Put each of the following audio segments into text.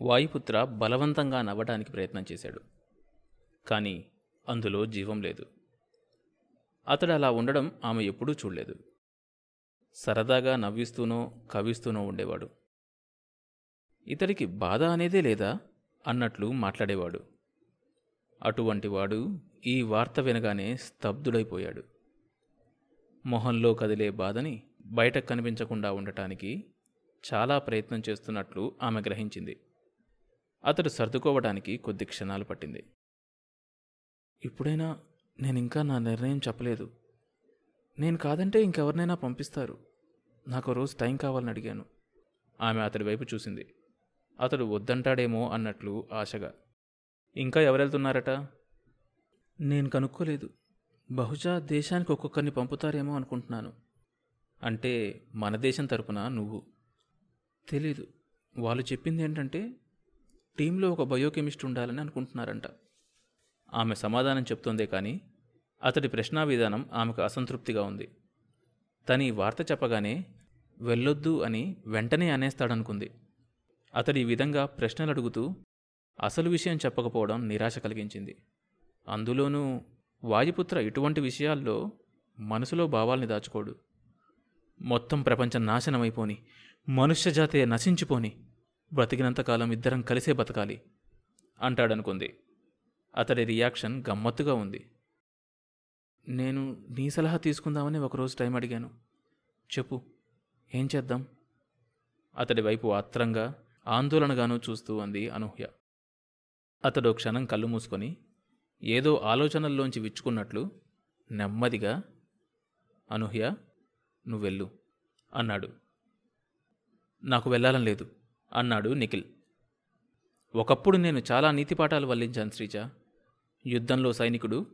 వాయుపుత్ర బలవంతంగా నవ్వడానికి ప్రయత్నం చేశాడు. కానీ అందులో జీవం లేదు. అతడు అలా ఉండడం ఆమె ఎప్పుడూ చూడలేదు. సరదాగా నవ్విస్తూనో కవిస్తూనో ఉండేవాడు. ఇతడికి బాధ అనేదే లేదా? అన్నట్లు మాట్లాడేవాడు. అటువంటివాడు ఈ వార్త వినగానే స్తబ్దుడైపోయాడు. మొహంలో కదిలే బాధని బయటకు కనిపించకుండా ఉండటానికి చాలా ప్రయత్నం చేస్తున్నట్లు ఆమె గ్రహించింది. అతడు సర్దుకోవడానికి కొద్ది క్షణాలు పట్టింది. ఇప్పుడైనా నేను ఇంకా నా నిర్ణయం చెప్పలేదు. నేను కాదంటే ఇంకెవరినైనా పంపిస్తారు. నాకు రోజు టైం కావాలని అడిగాను. ఆమె అతడి వైపు చూసింది. అతడు వద్దంటాడేమో అన్నట్లు ఆశగా. ఇంకా ఎవరెళ్తున్నారట? నేను కనుక్కోలేదు. బహుశా దేశానికి ఒక్కొక్కరిని పంపుతారేమో అనుకుంటున్నాను. అంటే మన దేశం తరపున నువ్వు. తెలీదు. వాళ్ళు చెప్పింది ఏంటంటే టీంలో ఒక బయోకెమిస్ట్ ఉండాలని అనుకుంటున్నారంట. ఆమె సమాధానం చెప్తోందే కానీ అతడి ప్రశ్నా విధానం ఆమెకు అసంతృప్తిగా ఉంది. తని వార్త చెప్పగానే వెళ్ళొద్దు అని వెంటనే అనేస్తాడనుకుంది. అతడి ఈ విధంగా ప్రశ్నలు అడుగుతూ అసలు విషయం చెప్పకపోవడం నిరాశ కలిగించింది. అందులోనూ వాయుపుత్ర ఇటువంటి విషయాల్లో మనసులో భావాల్ని దాచుకోడు. మొత్తం ప్రపంచం నాశనమైపోని మనుష్యజాతే నశించిపోని బ్రతికినంతకాలం ఇద్దరం కలిసే బతకాలి అంటాడనుకుంది. అతడి రియాక్షన్ గమ్మత్తుగా ఉంది. నేను నీ సలహా తీసుకుందామని ఒకరోజు టైం అడిగాను. చెప్పు ఏం చేద్దాం? అతడి వైపు ఆత్రంగా ఆందోళనగానూ చూస్తూ అంది అనూహ్య. అతడు క్షణం కళ్ళు మూసుకొని ఏదో ఆలోచనల్లోంచి విచ్చుకున్నట్లు నెమ్మదిగా అనూహ్య నువ్వెళ్ళు అన్నాడు. నాకు వెళ్ళాలని లేదు. అన్నాడు నిఖిల్. ఒకప్పుడు నేను చాలా నీతిపాఠాలు వల్లించాను శ్రీజ. యుద్ధంలో సైనికుడు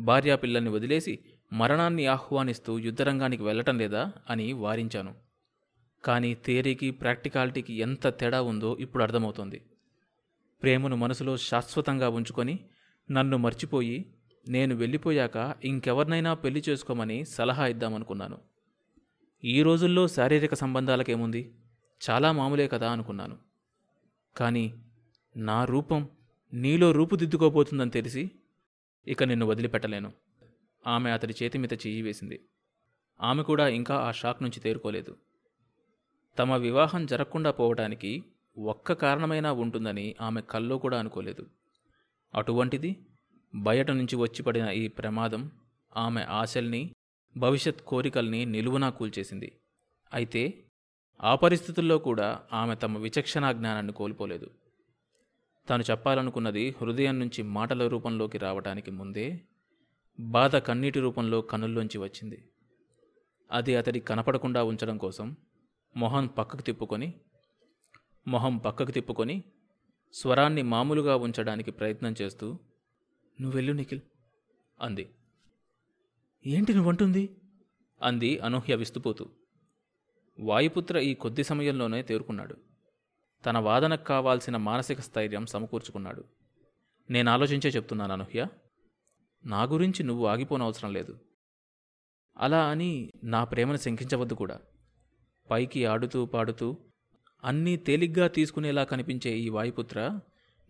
భార్యా పిల్లల్ని వదిలేసి మరణాన్ని ఆహ్వానిస్తూ యుద్ధరంగానికి వెళ్ళటం లేదా అని వారించాను. కానీ థియరీకి ప్రాక్టికాలిటీకి ఎంత తేడా ఉందో ఇప్పుడు అర్థమవుతోంది. ప్రేమను మనసులో శాశ్వతంగా ఉంచుకొని నన్ను మర్చిపోయి నేను వెళ్ళిపోయాక ఇంకెవరినైనా పెళ్ళి చేసుకోమని సలహా ఇద్దామనుకున్నాను. ఈ రోజుల్లో శారీరక సంబంధాలకేముంది? చాలా మామూలే కదా అనుకున్నాను. కానీ నా రూపం నీలో రూపుదిద్దుకోబోతుందని తెలిసి ఇక నిన్ను వదిలిపెట్టలేను. ఆమె అతడి చేతి మీద చెయ్యి వేసింది. ఆమె కూడా ఇంకా ఆ షాక్ నుంచి తేరుకోలేదు. తమ వివాహం జరగకుండా పోవటానికి ఒక్క కారణమైనా ఉంటుందని ఆమె కల్లో కూడా అనుకోలేదు. అటువంటిది బయట నుంచి వచ్చిపడిన ఈ ప్రమాదం ఆమె ఆశల్ని భవిష్యత్ కోరికల్ని నిలువునా కూల్చేసింది. అయితే ఆ పరిస్థితుల్లో కూడా ఆమె తమ విచక్షణా జ్ఞానాన్ని కోల్పోలేదు. తాను చెప్పాలనుకున్నది హృదయం నుంచి మాటల రూపంలోకి రావటానికి ముందే బాధ కన్నీటి రూపంలో కనుల్లోంచి వచ్చింది. అది అతడి కనపడకుండా ఉంచడం కోసం మొహం పక్కకు తిప్పుకొని మొహం పక్కకు తిప్పుకొని స్వరాన్ని మామూలుగా ఉంచడానికి ప్రయత్నం చేస్తూ నువ్వెళ్ళు నిఖిల్ అంది. ఏంటి నువ్వంటుంది? అంది అనూహ్య విస్తుపోతూ. వాయుపుత్ర ఈ కొద్ది సమయంలోనే తేరుకున్నాడు. తన వాదనకు కావాల్సిన మానసిక స్థైర్యం సమకూర్చుకున్నాడు. నేను ఆలోచించే చెప్తున్నాను అనూహ్య. నా గురించి నువ్వు ఆగిపోనవసరం లేదు. అలా అని నా ప్రేమను శంకించవద్దు కూడా. పైకి ఆడుతూ పాడుతూ అన్నీ తేలిగ్గా తీసుకునేలా కనిపించే ఈ వాయుపుత్ర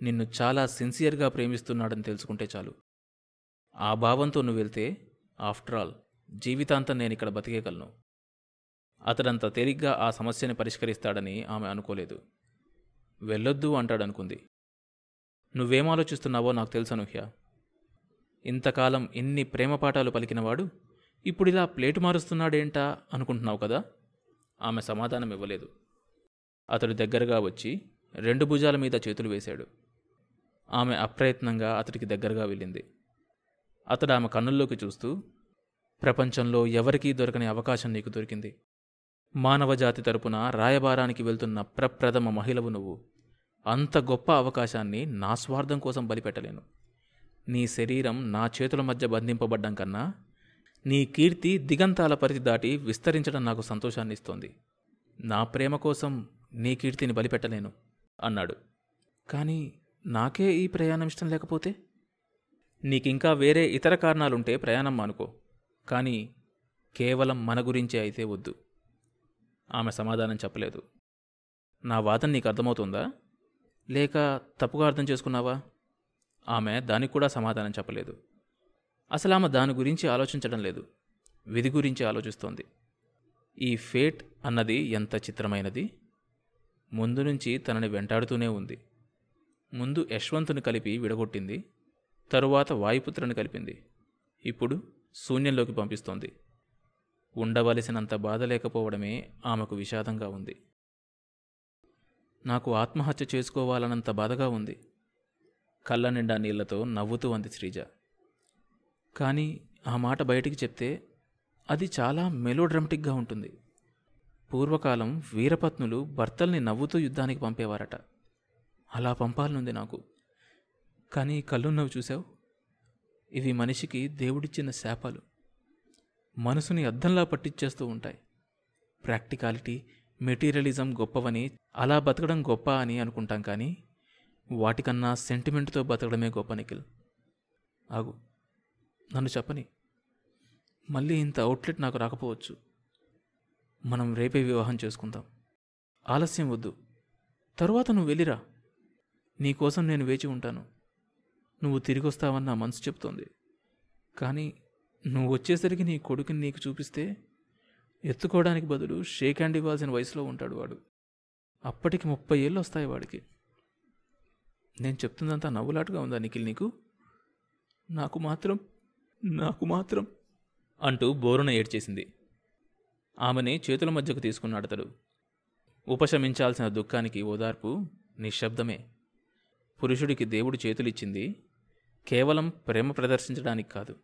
నిన్ను చాలా సిన్సియర్గా ప్రేమిస్తున్నాడని తెలుసుకుంటే చాలు. ఆ భావంతో నువ్వు వెళ్తే ఆఫ్టర్ ఆల్ జీవితాంతం నేను ఇక్కడ బతికేయగలను. అతడంత తేలిగ్గా ఆ సమస్యని పరిష్కరిస్తాడని ఆమె అనుకోలేదు. వెళ్ళొద్దు అంటాడనుకుంది. నువ్వేం ఆలోచిస్తున్నావో నాకు తెలుసు అనూహ్య. ఇంతకాలం ఎన్ని ప్రేమ పాఠాలు పలికినవాడు ఇప్పుడిలా ప్లేటు మారుస్తున్నాడేంటా అనుకుంటున్నావు కదా? ఆమె సమాధానం ఇవ్వలేదు. అతడు దగ్గరగా వచ్చి రెండు భుజాల మీద చేతులు వేశాడు. ఆమె అప్రయత్నంగా అతడికి దగ్గరగా వెళ్ళింది. అతడు ఆమె కన్నుల్లోకి చూస్తూ ప్రపంచంలో ఎవరికీ దొరకని అవకాశం నీకు దొరికింది. మానవజాతి తరపున రాయబారానికి వెళ్తున్న ప్రప్రథమ మహిళవు నువ్వు. అంత గొప్ప అవకాశాన్ని నా స్వార్థం కోసం బలిపెట్టలేను. నీ శరీరం నా చేతుల మధ్య బంధింపబడ్డం కన్నా నీ కీర్తి దిగంతాల పరిధి దాటి విస్తరించడం నాకు సంతోషాన్ని ఇస్తోంది. నా ప్రేమ కోసం నీ కీర్తిని బలిపెట్టలేను అన్నాడు. కానీ నాకే ఈ ప్రయాణం ఇష్టం లేకపోతే? నీకింకా వేరే ఇతర కారణాలుంటే ప్రయాణం అనుకో కానీ కేవలం మన గురించే అయితే వద్దు. ఆమె సమాధానం చెప్పలేదు. నా వాదన నీకు అర్థమవుతుందా? లేక తప్పుగా అర్థం చేసుకున్నావా? ఆమె దానికి కూడా సమాధానం చెప్పలేదు. అసలు ఆమె దాని గురించి ఆలోచించడం లేదు. విధి గురించి ఆలోచిస్తోంది. ఈ ఫేట్ అన్నది ఎంత చిత్రమైనది? ముందు నుంచి తనని వెంటాడుతూనే ఉంది. ముందు యశ్వంతుని కలిపి విడగొట్టింది. తరువాత వాయుపుత్రని కలిపింది. ఇప్పుడు శూన్యంలోకి పంపిస్తోంది. ఉండవలసినంత బాధ లేకపోవడమే ఆమెకు విషాదంగా ఉంది. నాకు ఆత్మహత్య చేసుకోవాలన్నంత బాధగా ఉంది. కళ్ళ నిండా నీళ్ళతో నవ్వుతూ అంది శ్రీజ. కానీ ఆ మాట బయటికి చెప్తే అది చాలా మెలోడ్రమటిక్గా ఉంటుంది. పూర్వకాలం వీరపత్నులు భర్తల్ని నవ్వుతూ యుద్ధానికి పంపేవారట. అలా పంపాలనుంది నాకు. కానీ కళ్ళున్నవి చూసావు ఇవి మనిషికి దేవుడిచ్చిన శాపాలు. మనసుని అద్దంలా పట్టించేస్తూ ఉంటాయి. ప్రాక్టికాలిటీ మెటీరియలిజం గొప్పవని అలా బతకడం గొప్ప అని అనుకుంటాం కానీ వాటికన్నా సెంటిమెంట్తో బతకడమే గొప్ప నిఖిల్. ఆగు నన్ను చెప్పని. మళ్ళీ ఇంత అవుట్లెట్ నాకు రాకపోవచ్చు. మనం రేపే వివాహం చేసుకుందాం. ఆలస్యం వద్దు. తరువాత నువ్వు వెళ్ళిరా. నీకోసం నేను వేచి ఉంటాను. నువ్వు తిరిగి వస్తావని నా మనసు చెప్తోంది. కానీ నువ్వు వచ్చేసరికి నీ కొడుకుని నీకు చూపిస్తే ఎత్తుకోవడానికి బదులు షేక్ హ్యాండ్ ఇవ్వాల్సిన వయసులో ఉంటాడు వాడు. అప్పటికి ముప్పై ఏళ్ళు వస్తాయి వాడికి. నేను చెప్తుందంతా నవ్వులాటుగా ఉందా నిఖిల్ నీకు? నాకు మాత్రం నాకు మాత్రం అంటూ బోరున ఏడ్చేసింది. ఆమెని చేతుల మధ్యకు తీసుకున్నాడు అతడు ఉపశమించాల్సిన దుఃఖానికి ఓదార్పు నిశ్శబ్దమే. పురుషుడికి దేవుడు చేతులిచ్చింది కేవలం ప్రేమ ప్రదర్శించడానికి కాదు.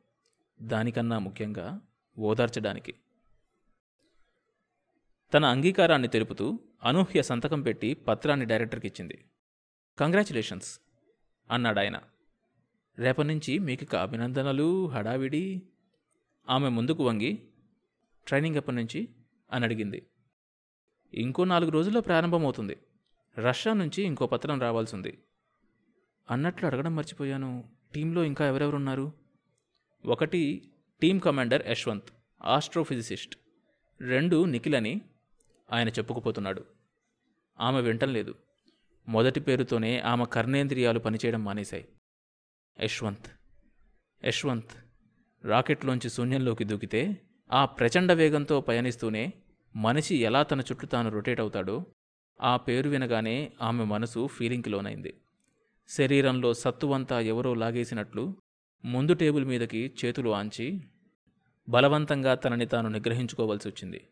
దానికన్నా ముఖ్యంగా ఓదార్చడానికి. తన అంగీకారాన్ని తెలుపుతూ అనూహ్య సంతకం పెట్టి పత్రాన్ని డైరెక్టర్కి ఇచ్చింది. కంగ్రాచులేషన్స్ అన్నాడాయన. రేపటి నుంచి మీకు అభినందనలు హడావిడి ఆమె ముందుకు వంగి ట్రైనింగ్ ఎప్పటి నుంచి అని అడిగింది. ఇంకో నాలుగు రోజుల్లో ప్రారంభమవుతుంది. రష్యా నుంచి ఇంకో పత్రం రావాల్సి ఉంది అన్నట్లు అడగడం మర్చిపోయాను. టీంలో ఇంకా ఎవరెవరున్నారు? ఒకటి టీం కమాండర్ యశ్వంత్ ఆస్ట్రోఫిజిసిస్ట్. రెండు నిఖిల్ అని ఆయన చెప్పుకుపోతున్నాడు. ఆమె వింటం మొదటి పేరుతోనే ఆమె కర్ణేంద్రియాలు పనిచేయడం మానేశాయి. యశ్వంత్ యశ్వంత్ రాకెట్లోంచి శూన్యంలోకి దూకితే ఆ ప్రచండ వేగంతో పయనిస్తూనే మనిషి ఎలా తన చుట్టూ తాను రొటేట్ అవుతాడో ఆ పేరు వినగానే ఆమె మనసు ఫీలింగ్కి లోనైంది. శరీరంలో సత్తువంతా ఎవరో లాగేసినట్లు ముందు టేబుల్ మీదకి చేతులు ఆంచి బలవంతంగా తనని తాను నిగ్రహించుకోవలసి వచ్చింది.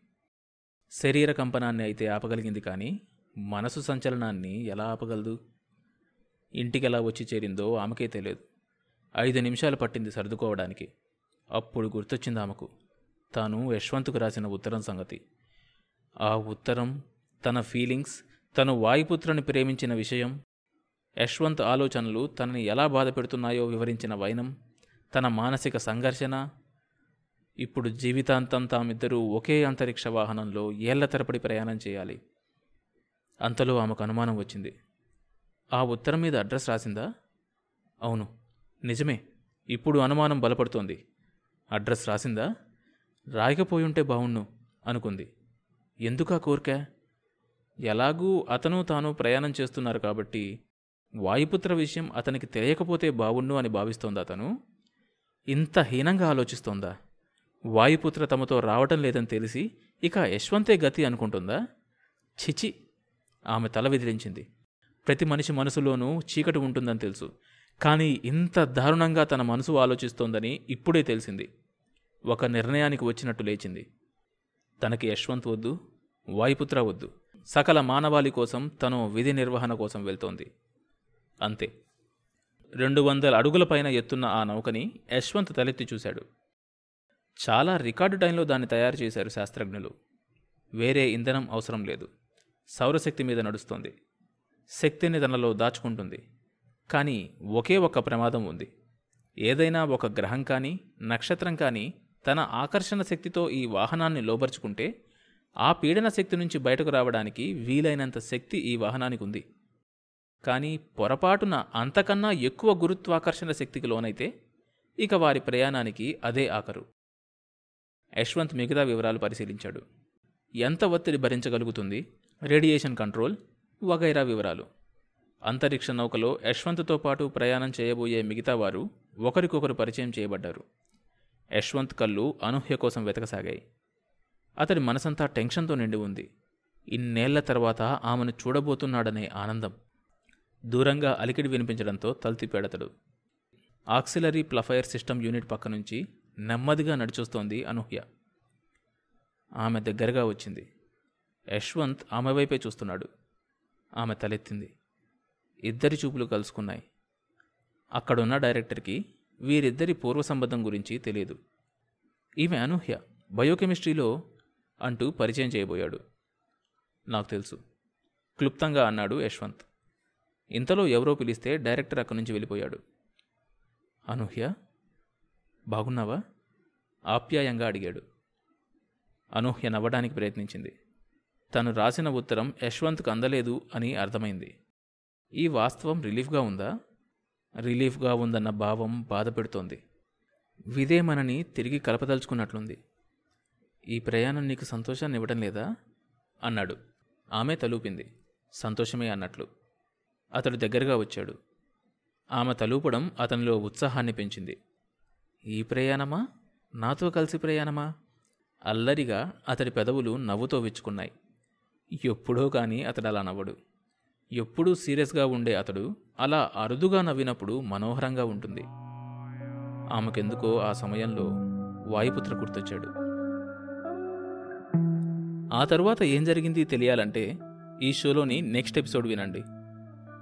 శరీర కంపనాన్ని అయితే ఆపగలిగింది కానీ మనసు సంచలనాన్ని ఎలా ఆపగలదు? ఇంటికెలా వచ్చి చేరిందో ఆమెకే తెలియదు. ఐదు నిమిషాలు పట్టింది సర్దుకోవడానికి. అప్పుడు గుర్తొచ్చింది ఆమెకు. తాను యశ్వంత్కు రాసిన ఉత్తరం సంగతి. ఆ ఉత్తరం తన ఫీలింగ్స్ తను వాయుపుత్రని ప్రేమించిన విషయం యశ్వంత్ ఆలోచనలు తనని ఎలా బాధ పెడుతున్నాయో వివరించిన వైనం తన మానసిక సంఘర్షణ ఇప్పుడు జీవితాంతం తామిద్దరూ ఒకే అంతరిక్ష వాహనంలో ఏళ్ళ తరపడి ప్రయాణం చేయాలి. అంతలో ఆమెకు అనుమానం వచ్చింది. ఆ ఉత్తరం మీద అడ్రస్ రాసిందా? అవును. నిజమే. ఇప్పుడు అనుమానం బలపడుతోంది. అడ్రస్ రాసిందా? రాయకపోయుంటే బావుణ్ణు అనుకుంది. ఎందుకా కోరిక? ఎలాగూ అతను తాను ప్రయాణం చేస్తున్నారు కాబట్టి వాయుపుత్ర విషయం అతనికి తెలియకపోతే బావుండు అని భావిస్తోందా అతను ఇంత హీనంగా ఆలోచిస్తోందా? వాయుపుత్ర తమతో రావటం లేదని తెలిసి ఇక యశ్వంతే గతి అనుకుంటుందా? చిచి ఆమె తల విదిలించింది. ప్రతి మనిషి మనసులోనూ చీకటి ఉంటుందని తెలుసు. కానీ ఇంత దారుణంగా తన మనసు ఆలోచిస్తోందని ఇప్పుడే తెలిసింది. ఒక నిర్ణయానికి వచ్చినట్టు లేచింది. తనకి యశ్వంత్ వద్దు వాయుపుత్ర వద్దు. సకల మానవాళి కోసం తను విధి నిర్వహణ కోసం వెళ్తోంది. అంతే. రెండు వందల అడుగుల పైన ఎత్తున్న ఆ నౌకని యశ్వంత్ తలెత్తి చూశాడు. చాలా రికార్డు టైంలో దాన్ని తయారు చేశారు శాస్త్రజ్ఞులు. వేరే ఇంధనం అవసరం లేదు. సౌరశక్తి మీద నడుస్తోంది. శక్తిని తనలో దాచుకుంటుంది. కానీ ఒకే ఒక ప్రమాదం ఉంది. ఏదైనా ఒక గ్రహం కానీ నక్షత్రం కానీ తన ఆకర్షణ శక్తితో ఈ వాహనాన్ని లోపరుచుకుంటే ఆ పీడన శక్తి నుంచి బయటకు రావడానికి వీలైనంత శక్తి ఈ వాహనానికి ఉంది కానీ పొరపాటున అంతకన్నా ఎక్కువ గురుత్వాకర్షణ శక్తికి లోనైతే ఇక వారి ప్రయాణానికి అదే ఆఖరు. యశ్వంత్ మిగతా వివరాలు పరిశీలించాడు. ఎంత ఒత్తిడి భరించగలుగుతుంది? రేడియేషన్ కంట్రోల్ వగైరా వివరాలు. అంతరిక్ష నౌకలో యశ్వంత్తో పాటు ప్రయాణం చేయబోయే మిగతా వారు ఒకరికొకరు పరిచయం చేయబడ్డారు. యశ్వంత్ కళ్ళు అనూహ్య కోసం వెతకసాగాయి. అతడి మనసంతా టెన్షన్తో నిండి ఉంది. ఇన్నేళ్ళ తర్వాత ఆమెను చూడబోతున్నాడనే ఆనందం దూరంగా అలికిడి వినిపించడంతో తలతిప్పాడతడు ఆక్సిలరీ ప్లఫైర్ సిస్టమ్ యూనిట్ పక్క నుంచి నెమ్మదిగా నడిచొస్తోంది అనూహ్య. ఆమె దగ్గరగా వచ్చింది. యశ్వంత్ ఆమె వైపే చూస్తున్నాడు. ఆమె తలెత్తింది. ఇద్దరి చూపులు కలుసుకున్నాయి. అక్కడున్న డైరెక్టర్కి వీరిద్దరి పూర్వ సంబంధం గురించి తెలియదు. ఈమె అనూహ్య బయోకెమిస్ట్రీలో అంటూ పరిచయం చేయబోయాడు. నాకు తెలుసు. క్లుప్తంగా అన్నాడు యశ్వంత్. ఇంతలో ఎవరో పిలిస్తే డైరెక్టర్ అక్కడి నుంచి వెళ్ళిపోయాడు. అనూహ్య బాగున్నావా? ఆప్యాయంగా అడిగాడు. అనూహ్య నవ్వడానికి ప్రయత్నించింది. తను రాసిన ఉత్తరం యశ్వంత్కు అందలేదు అని అర్థమైంది. ఈ వాస్తవం రిలీఫ్గా ఉందా? రిలీఫ్గా ఉందన్న భావం బాధపెడుతోంది. విదే మనని తిరిగి కలపదలుచుకున్నట్లుంది. ఈ ప్రయాణం నీకు సంతోషాన్ని ఇవ్వడం లేదా? అన్నాడు. ఆమె తలూపింది. సంతోషమే అన్నట్లు. అతడు దగ్గరగా వచ్చాడు. ఆమె తలూపడం అతనిలో ఉత్సాహాన్ని పెంచింది. ఈ ప్రయాణమా? నాతో కలిసి ప్రయాణమా? అల్లరిగా అతడి పెదవులు నవ్వుతో విచ్చుకున్నాయి. ఎప్పుడో కానీ అతడు అలా నవ్వడు. ఎప్పుడూ సీరియస్గా ఉండే అతడు అలా అరుదుగా నవ్వినప్పుడు మనోహరంగా ఉంటుంది. ఆమెకెందుకో ఆ సమయంలో వాయుపుత్ర గుర్తొచ్చాడు. ఆ తర్వాత ఏం జరిగింది తెలియాలంటే ఈ షోలోని నెక్స్ట్ ఎపిసోడ్ వినండి.